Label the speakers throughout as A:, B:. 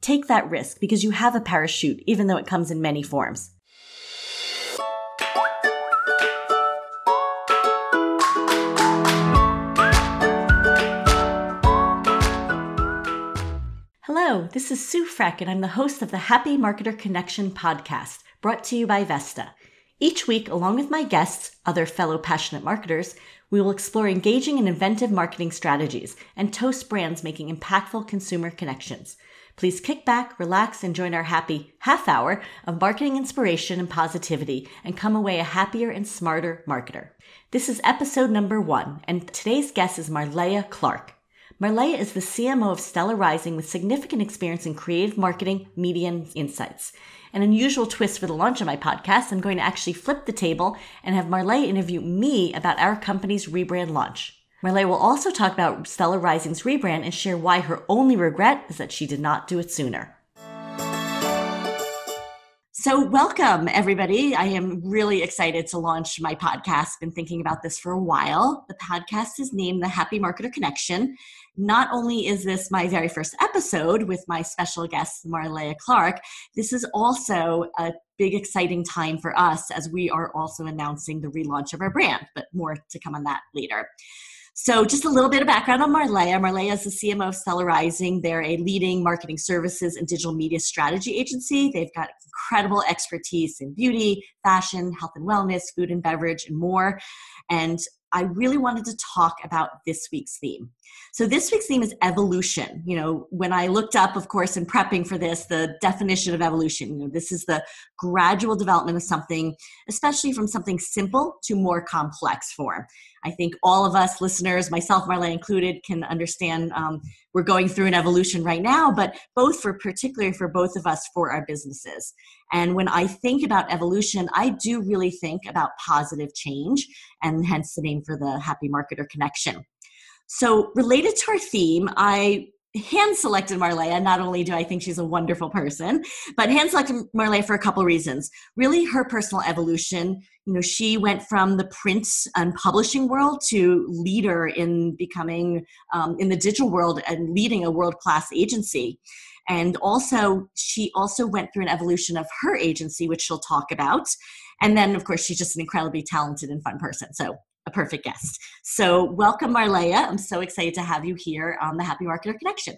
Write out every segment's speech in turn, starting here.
A: Take that risk because you have a parachute, even though it comes in many forms. Hello, this is Sue Frech, and I'm the host of the Happy Marketer Connection podcast, brought to you by Vesta. Each week, along with my guests, other fellow passionate marketers, we will explore engaging and inventive marketing strategies and toast brands making impactful consumer connections. Please kick back, relax, and join our happy half hour of marketing inspiration and positivity and come away a happier and smarter marketer. This is episode number one, and today's guest is Marleah Clark. Marleah is the CMO of Stella Rising with significant experience in creative marketing, media, and insights. An unusual twist for the launch of my podcast, I'm going to actually flip the table and have Marleah interview me about our company's rebrand launch. Marleah will also talk about Stella Rising's rebrand and share why her only regret is that she did not do it sooner. So, welcome everybody. I am really excited to launch my podcast. Been thinking about this for a while. The podcast is named The Happy Marketer Connection. Not only is this my very first episode with my special guest, Marleah Clark, this is also a big, exciting time for us as we are also announcing the relaunch of our brand, but more to come on that later. So, just a little bit of background on Marleah. Marleah is the CMO of Stella Rising. They're a leading marketing services and digital media strategy agency. They've got incredible expertise in beauty, fashion, health and wellness, food and beverage, and more. And I really wanted to talk about this week's theme. So, this week's theme is evolution. You know, when I looked up, of course, in prepping for this, the definition of evolution, you know, this is the gradual development of something, especially from something simple to more complex form. I think all of us listeners, myself, Marleah included, can understand um, we're going through an evolution right now, but both for particularly for both of us for our businesses. And when I think about evolution, I do really think about positive change, and hence the name for the Happy Marketer Connection. So, related to our theme, I hand selected Marleah. Not only do I think she's a wonderful person, but hand selected Marleah for a couple reasons. Really, her personal evolution. You know, she went from the print and publishing world to leader in becoming um, in the digital world and leading a world class agency. And also, she also went through an evolution of her agency, which she'll talk about. And then, of course, she's just an incredibly talented and fun person. So a perfect guest. So, welcome, Marleah. I'm so excited to have you here on the Happy Marketer Connection.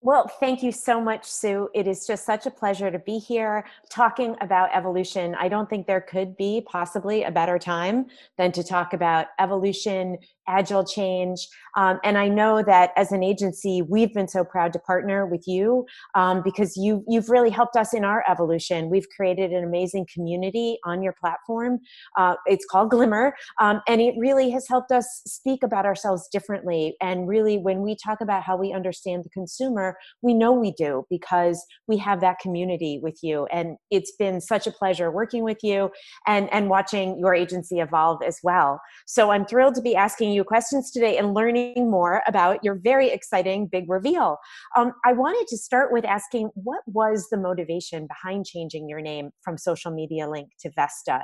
B: Well, thank you so much, Sue. It is just such a pleasure to be here talking about evolution. I don't think there could be possibly a better time than to talk about evolution, agile change. Um, and I know that as an agency, we've been so proud to partner with you um, because you, you've really helped us in our evolution. We've created an amazing community on your platform. Uh, it's called Glimmer, um, and it really has helped us speak about ourselves differently. And really, when we talk about how we understand the consumer, we know we do because we have that community with you. And it's been such a pleasure working with you and, and watching your agency evolve as well. So I'm thrilled to be asking you questions today and learning more about your very exciting big reveal. Um, I wanted to start with asking what was the motivation behind changing your name from Social Media Link to Vesta?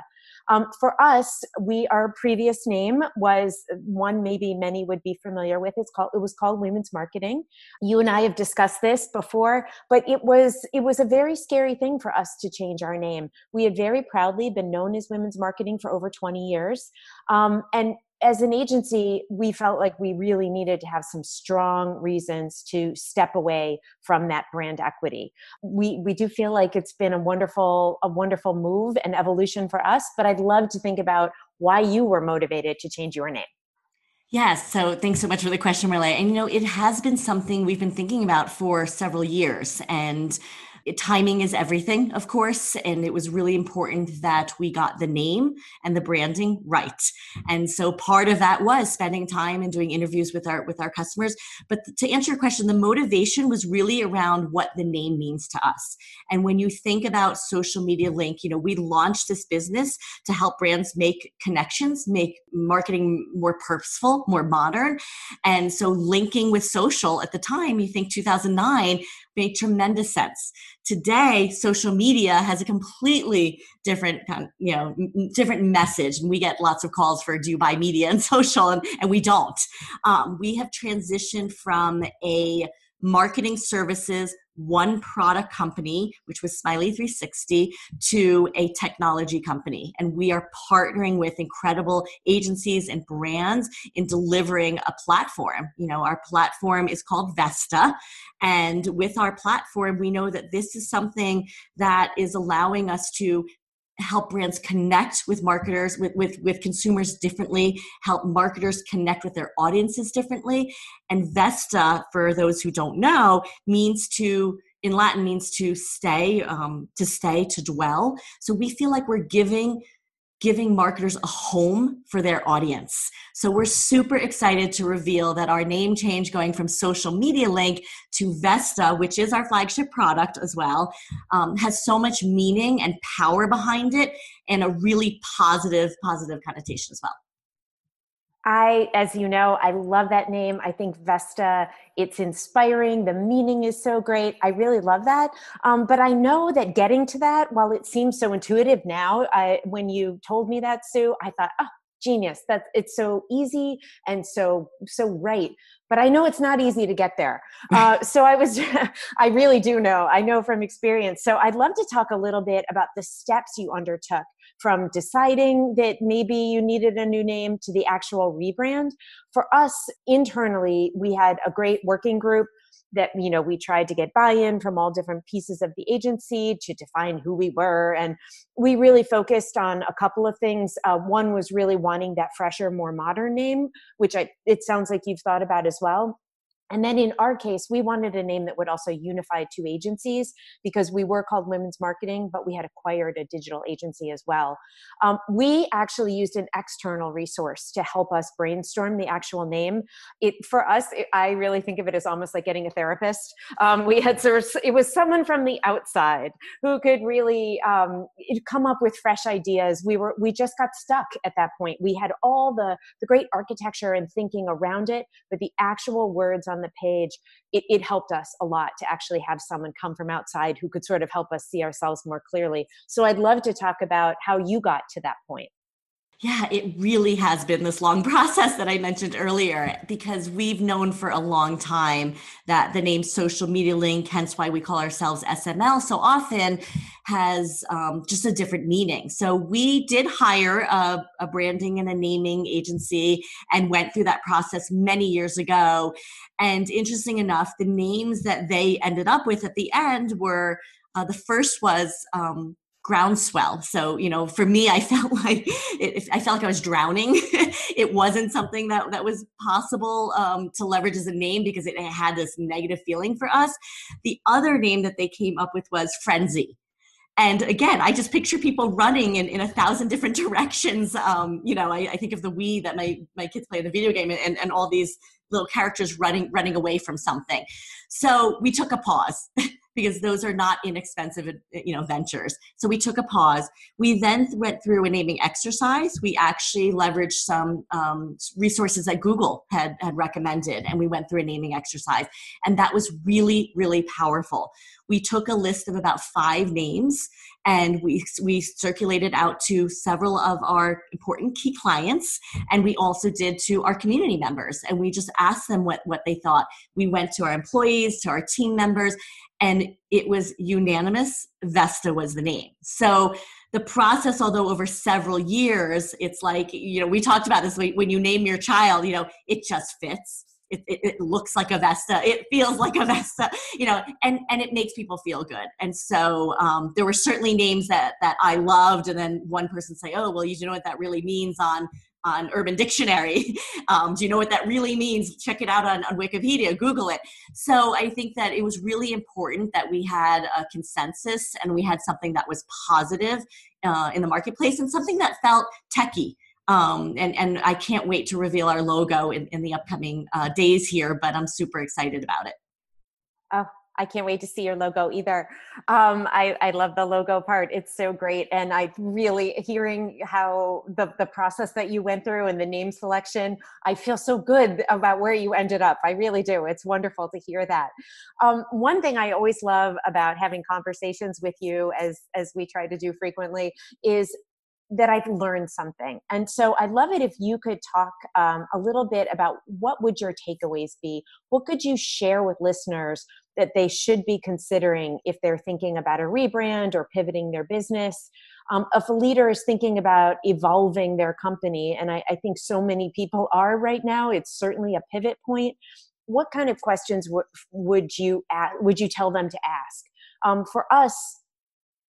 B: Um, for us, we our previous name was one maybe many would be familiar with. It's called it was called Women's Marketing. You and I have discussed this before, but it was it was a very scary thing for us to change our name. We had very proudly been known as Women's Marketing for over 20 years, um, and as an agency, we felt like we really needed to have some strong reasons to step away from that brand equity. We we do feel like it's been a wonderful a wonderful move and evolution for us, but I'd love to think about why you were motivated to change your name.
A: Yes. So thanks so much for the question, Marleah. And you know, it has been something we've been thinking about for several years. And timing is everything, of course, and it was really important that we got the name and the branding right. Mm-hmm. And so part of that was spending time and doing interviews with our with our customers. But to answer your question, the motivation was really around what the name means to us. And when you think about social media link, you know, we launched this business to help brands make connections, make marketing more purposeful, more modern. And so linking with social at the time, you think 2009 made tremendous sense. Today, social media has a completely different kind of, you know, different message. And we get lots of calls for do you buy media and social, and, and we don't. Um, we have transitioned from a marketing services one product company, which was Smiley 360, to a technology company. And we are partnering with incredible agencies and brands in delivering a platform. You know, our platform is called Vesta. And with our platform, we know that this is something that is allowing us to help brands connect with marketers with, with with consumers differently help marketers connect with their audiences differently. And vesta for those who don't know means to in latin means to stay um, to stay to dwell. So we feel like we're giving giving marketers a home for their audience. So we're super excited to reveal that our name change going from Social Media Link to Vesta, which is our flagship product as well, um, has so much meaning and power behind it and a really positive, positive connotation as well.
B: I, as you know, I love that name. I think Vesta, it's inspiring. The meaning is so great. I really love that. Um, but I know that getting to that, while it seems so intuitive now, I, when you told me that, Sue, I thought, oh, genius. That it's so easy and so so right. But I know it's not easy to get there. Uh, so I was, I really do know. I know from experience. So I'd love to talk a little bit about the steps you undertook from deciding that maybe you needed a new name to the actual rebrand. For us internally, we had a great working group that you know we tried to get buy-in from all different pieces of the agency to define who we were. And we really focused on a couple of things. Uh, one was really wanting that fresher more modern name which I, it sounds like you've thought about as well and then in our case, we wanted a name that would also unify two agencies because we were called Women's Marketing, but we had acquired a digital agency as well. Um, we actually used an external resource to help us brainstorm the actual name. It for us, it, I really think of it as almost like getting a therapist. Um, we had sort of, it was someone from the outside who could really um, come up with fresh ideas. We were we just got stuck at that point. We had all the the great architecture and thinking around it, but the actual words on the page, it, it helped us a lot to actually have someone come from outside who could sort of help us see ourselves more clearly. So I'd love to talk about how you got to that point
A: yeah, it really has been this long process that I mentioned earlier because we've known for a long time that the name social media link, hence why we call ourselves SML so often, has um, just a different meaning. So we did hire a, a branding and a naming agency and went through that process many years ago. And interesting enough, the names that they ended up with at the end were uh, the first was um, groundswell. So, you know, for me, I felt like it, I felt like I was drowning. it wasn't something that, that was possible um, to leverage as a name because it had this negative feeling for us. The other name that they came up with was Frenzy. And again, I just picture people running in, in a thousand different directions. Um, you know, I, I, think of the Wii that my, my kids play in the video game and, and all these little characters running running away from something. So we took a pause because those are not inexpensive you know ventures. So we took a pause. We then went through a naming exercise. We actually leveraged some um, resources that google had had recommended and we went through a naming exercise. And that was really really powerful. We took a list of about five names and we we circulated out to several of our important key clients and we also did to our community members. And we just asked them what what they thought. We went to our employees to our team members and it was unanimous vesta was the name so the process although over several years it's like you know we talked about this when you name your child you know it just fits it, it, it, looks like a Vesta. It feels like a Vesta, you know, and, and it makes people feel good. And so um, there were certainly names that, that I loved. And then one person say, oh, well, you know what that really means on, on Urban Dictionary. Um, do you know what that really means? Check it out on, on Wikipedia, Google it. So I think that it was really important that we had a consensus and we had something that was positive uh, in the marketplace and something that felt techy um, and, and I can't wait to reveal our logo in, in the upcoming uh, days here, but I'm super excited about it.
B: I can't wait to see your logo either. Um, I, I love the logo part. It's so great. And I really hearing how the, the process that you went through and the name selection, I feel so good about where you ended up. I really do. It's wonderful to hear that. Um, one thing I always love about having conversations with you as, as we try to do frequently is that I've learned something. And so I'd love it if you could talk um, a little bit about what would your takeaways be? What could you share with listeners that they should be considering if they're thinking about a rebrand or pivoting their business? Um, if a leader is thinking about evolving their company, and I, I think so many people are right now, it's certainly a pivot point. What kind of questions w- would you ask, would you tell them to ask? Um, for us,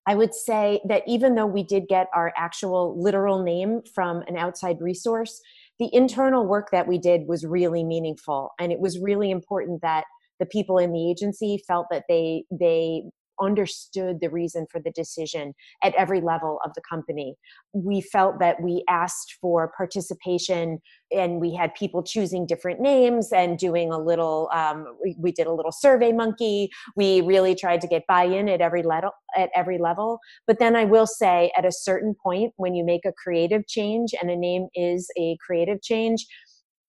B: I would say that even though we did get our actual literal name from an outside resource, the internal work that we did was really meaningful. And it was really important that the people in the agency felt that they they understood the reason for the decision at every level of the company. We felt that we asked for participation and we had people choosing different names and doing a little, um, we, we did a little survey monkey. We really tried to get buy-in at every level at every level. But then I will say at a certain point, when you make a creative change and a name is a creative change,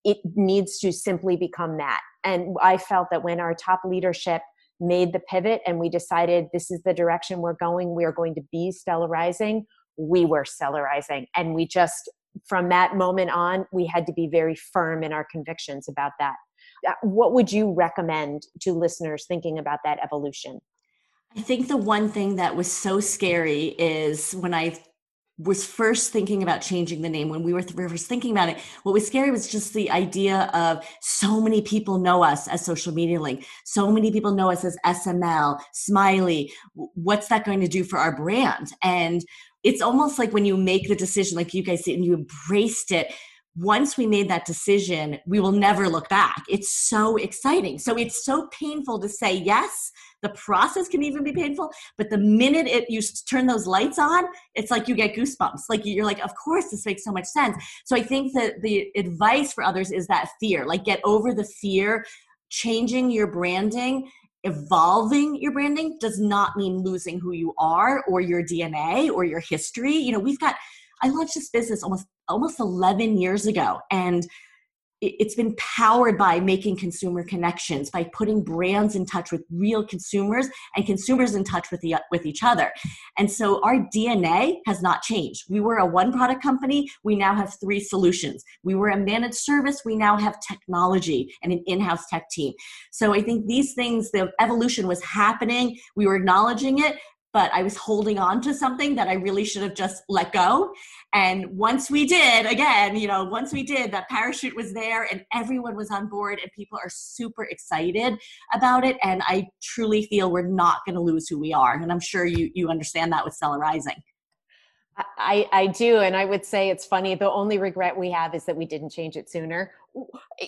B: it needs to simply become that. And I felt that when our top leadership made the pivot and we decided this is the direction we're going, we are going to be Stella Rising, we were Stella Rising. And we just, from that moment on, we had to be very firm in our convictions about that. Uh, what would you recommend to listeners thinking about that evolution?
A: I think the one thing that was so scary is when I was first thinking about changing the name when we were first thinking about it. What was scary was just the idea of so many people know us as social media link. So many people know us as sml smiley. What's that going to do for our brand? And it's almost like when you make the decision like you guys did and you embraced it once we made that decision, we will never look back. It's so exciting. So it's so painful to say yes. The process can even be painful, but the minute it you turn those lights on, it's like you get goosebumps. Like you're like, of course, this makes so much sense. So I think that the advice for others is that fear. Like get over the fear. Changing your branding evolving your branding does not mean losing who you are or your DNA or your history. You know, we've got I launched this business almost almost 11 years ago and it's been powered by making consumer connections by putting brands in touch with real consumers and consumers in touch with the with each other. And so our dna has not changed. We were a one product company. We now have three solutions. We were a managed service. We now have technology and an in-house tech team. So i think these things the evolution was happening. We were acknowledging it but I was holding on to something that I really should have just let go. And once we did, again, you know, once we did, that parachute was there and everyone was on board and people are super excited about it. And I truly feel we're not going to lose who we are. And I'm sure you, you understand that with Stella Rising.
B: I, I do. And I would say it's funny. The only regret we have is that we didn't change it sooner,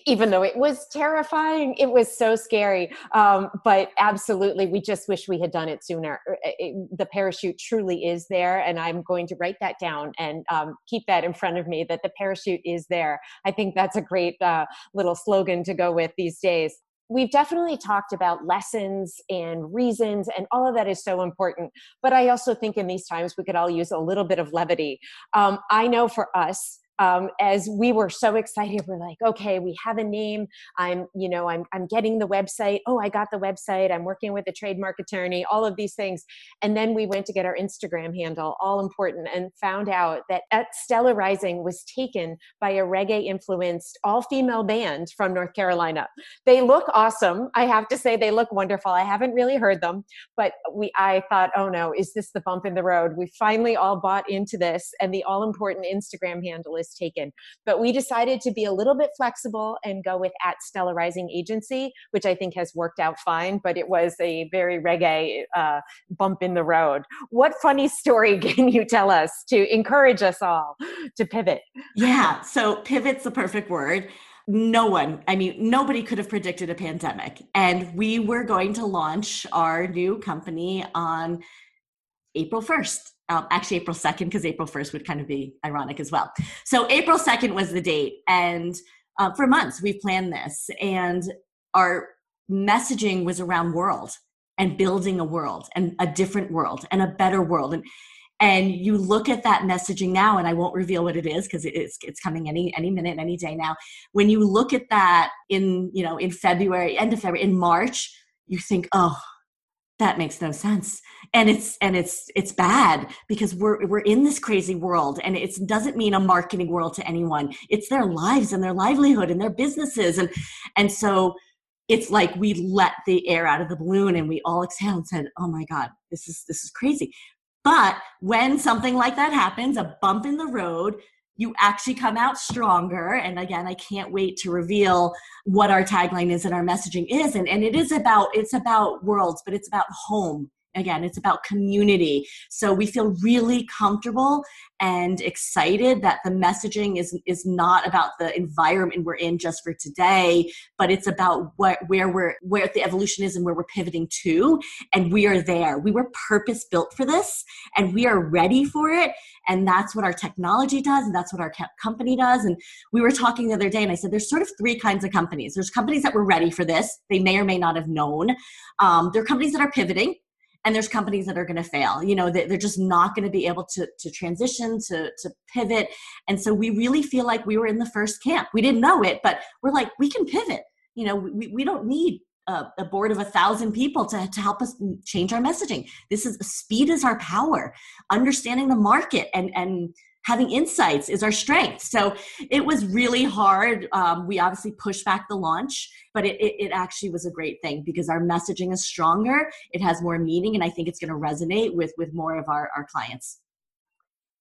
B: even though it was terrifying. It was so scary. Um, but absolutely, we just wish we had done it sooner. Uh, it, the parachute truly is there. And I'm going to write that down and um, keep that in front of me that the parachute is there. I think that's a great uh, little slogan to go with these days we've definitely talked about lessons and reasons and all of that is so important but i also think in these times we could all use a little bit of levity um, i know for us um, as we were so excited we're like okay we have a name. I'm you know I'm, I'm getting the website. Oh i got the website. I'm working with a trademark attorney all of these things. And then we went to get our instagram handle all important and found out that at stella rising was taken by a reggae influenced all female band from north carolina. They look awesome. I have to say they look wonderful. I haven't really heard them but we i thought oh no. Is this the bump in the road? We finally all bought into this and the all important instagram handle is was taken. But we decided to be a little bit flexible and go with at Stella Rising Agency, which I think has worked out fine, but it was a very reggae uh, bump in the road. What funny story can you tell us to encourage us all to pivot?
A: Yeah, so pivot's the perfect word no one, I mean, nobody could have predicted a pandemic. And we were going to launch our new company on April 1st um, actually April 2nd, because April 1st would kind of be ironic as well. So April 2nd was the date. And uh, for months, we've planned this. And our messaging was around world and building a world and a different world and a better world. And and you look at that messaging now and i won't reveal what it is because it's it's coming any any minute any day now when you look at that in you know in february end of february in march you think oh that makes no sense. And it's and it's it's bad because we're we're in this crazy world and it doesn't mean a marketing world to anyone. It's their lives and their livelihood and their businesses. And and so it's like we let the air out of the balloon and we all exhaled and said oh my god this is this is crazy. But when something like that happens a bump in the road you actually come out stronger. And again, I can't wait to reveal what our tagline is and our messaging is. And, and it is about, it's about worlds, but it's about home again it's about community. So we feel really comfortable and excited that the messaging is is not about the environment we're in just for today but it's about what where we're where the evolution is and where we're pivoting to and we are there. We were purpose built for this and we are ready for it and that's what our technology does and that's what our company does and we were talking the other day and i said there's sort of three kinds of companies. There's companies that were ready for this. They may or may not have known. Um, there are companies that are pivoting and there's companies that are going to fail you know they're just not going to be able to to transition to to pivot. And so we really feel like we were in the first camp. We didn't know it but we're like we can pivot. You know we, we don't need a, a board of a thousand people to, to help us change our messaging. This is speed is our power. Understanding the market and and having insights is our strength. So it was really hard. Um, we obviously pushed back the launch, but it, it, it, actually was a great thing because our messaging is stronger. It has more meaning, and I think it's going to resonate with with more of our, our clients.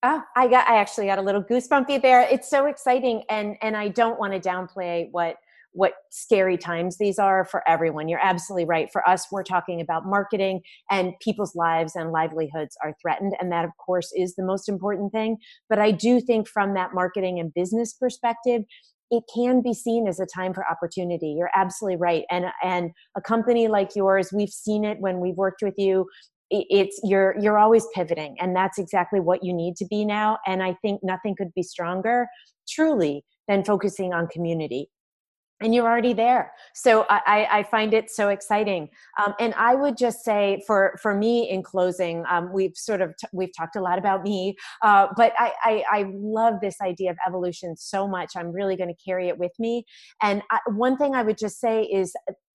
B: Oh, I got I actually got a little goosebumpy there. It's so exciting and and I don't want to downplay what what scary times these are for everyone. You're absolutely right. For us, we're talking about marketing and people's lives and livelihoods are threatened. And that, of course, is the most important thing. But I do think from that marketing and business perspective, it can be seen as a time for opportunity. You're absolutely right. And, and a company like yours, we've seen it when we've worked with you it's you're you're always pivoting and that's exactly what you need to be now and i think nothing could be stronger truly than focusing on community and you're already there. So i, I find it so exciting. Um, and i would just say for for me in closing um, we've sort of t- we've talked a lot about me uh, but I, I, I love this idea of evolution so much. I'm really going to carry it with me. And I, one thing i would just say is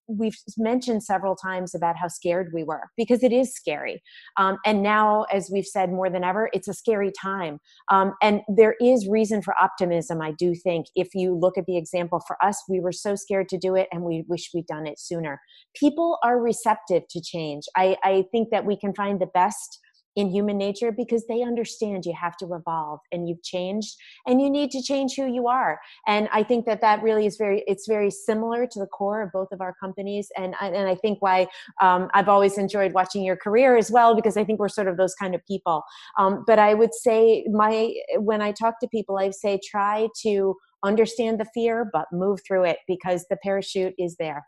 B: we've mentioned several times about how scared we were because it is scary. Um, and now as we've said more than ever it's a scary time. Um, and there is reason for optimism i do think. If you look at the example for us we were so scared to do it and we wish we'd done it sooner. People are receptive to change. I, I think that we can find the best in human nature because they understand you have to evolve and you've changed and you need to change who you are. And i think that that really is very it's very similar to the core of both of our companies. And and i think why um, i've always enjoyed watching your career as well because i think we're sort of those kind of people. Um, but i would say my when i talk to people i say try to understand the fear but move through it because the parachute is there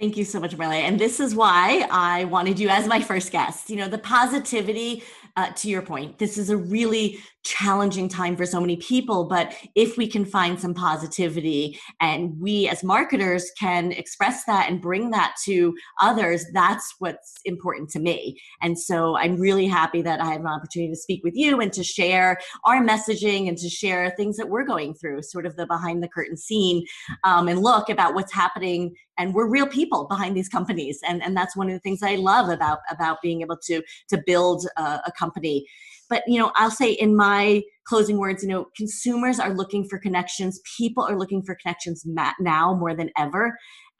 A: Thank you so much, Marley. And this is why I wanted you as my first guest. You know, the positivity, uh, to your point, this is a really challenging time for so many people. But if we can find some positivity and we as marketers can express that and bring that to others, that's what's important to me. And so I'm really happy that I have an opportunity to speak with you and to share our messaging and to share things that we're going through, sort of the behind the curtain scene, um, and look about what's happening and we're real people behind these companies and and that's one of the things i love about about being able to to build a, a company. But you know i'll say in my closing words you know consumers are looking for connections. People are looking for connections now more than ever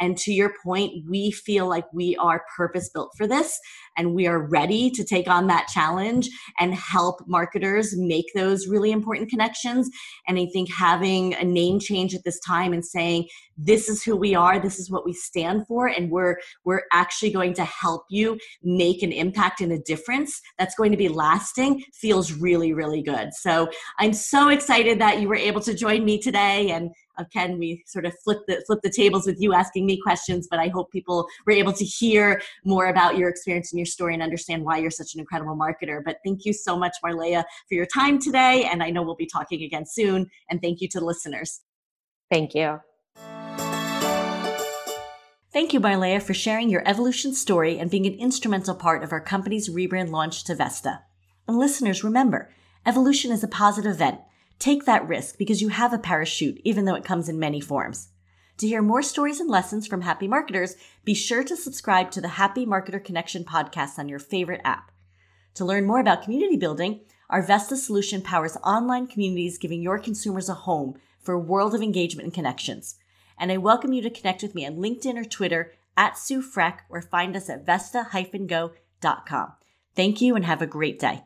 A: and to your point, we feel like we are purpose built for this and we are ready to take on that challenge and help marketers make those really important connections. And I think having a name change at this time and saying, this is who we are, this is what we stand for, and we're we're actually going to help you make an impact and a difference that's going to be lasting feels really, really good. So I'm so excited that you were able to join me today and uh, Ken, we sort of flip the flip the tables with you asking me questions, but I hope people were able to hear more about your experience and your story and understand why you're such an incredible marketer. But thank you so much, Marleah, for your time today, and I know we'll be talking again soon. And thank you to the listeners.
B: Thank you.
A: Thank you, Marleah, for sharing your evolution story and being an instrumental part of our company's rebrand launch to Vesta. And listeners, remember, evolution is a positive event Take that risk because you have a parachute, even though it comes in many forms. To hear more stories and lessons from happy marketers, be sure to subscribe to the Happy Marketer Connection podcast on your favorite app. To learn more about community building, our Vesta solution powers online communities giving your consumers a home for a world of engagement and connections. And I welcome you to connect with me on LinkedIn or Twitter at Sue Frech or find us at vesta-go.com. Thank you and have a great day.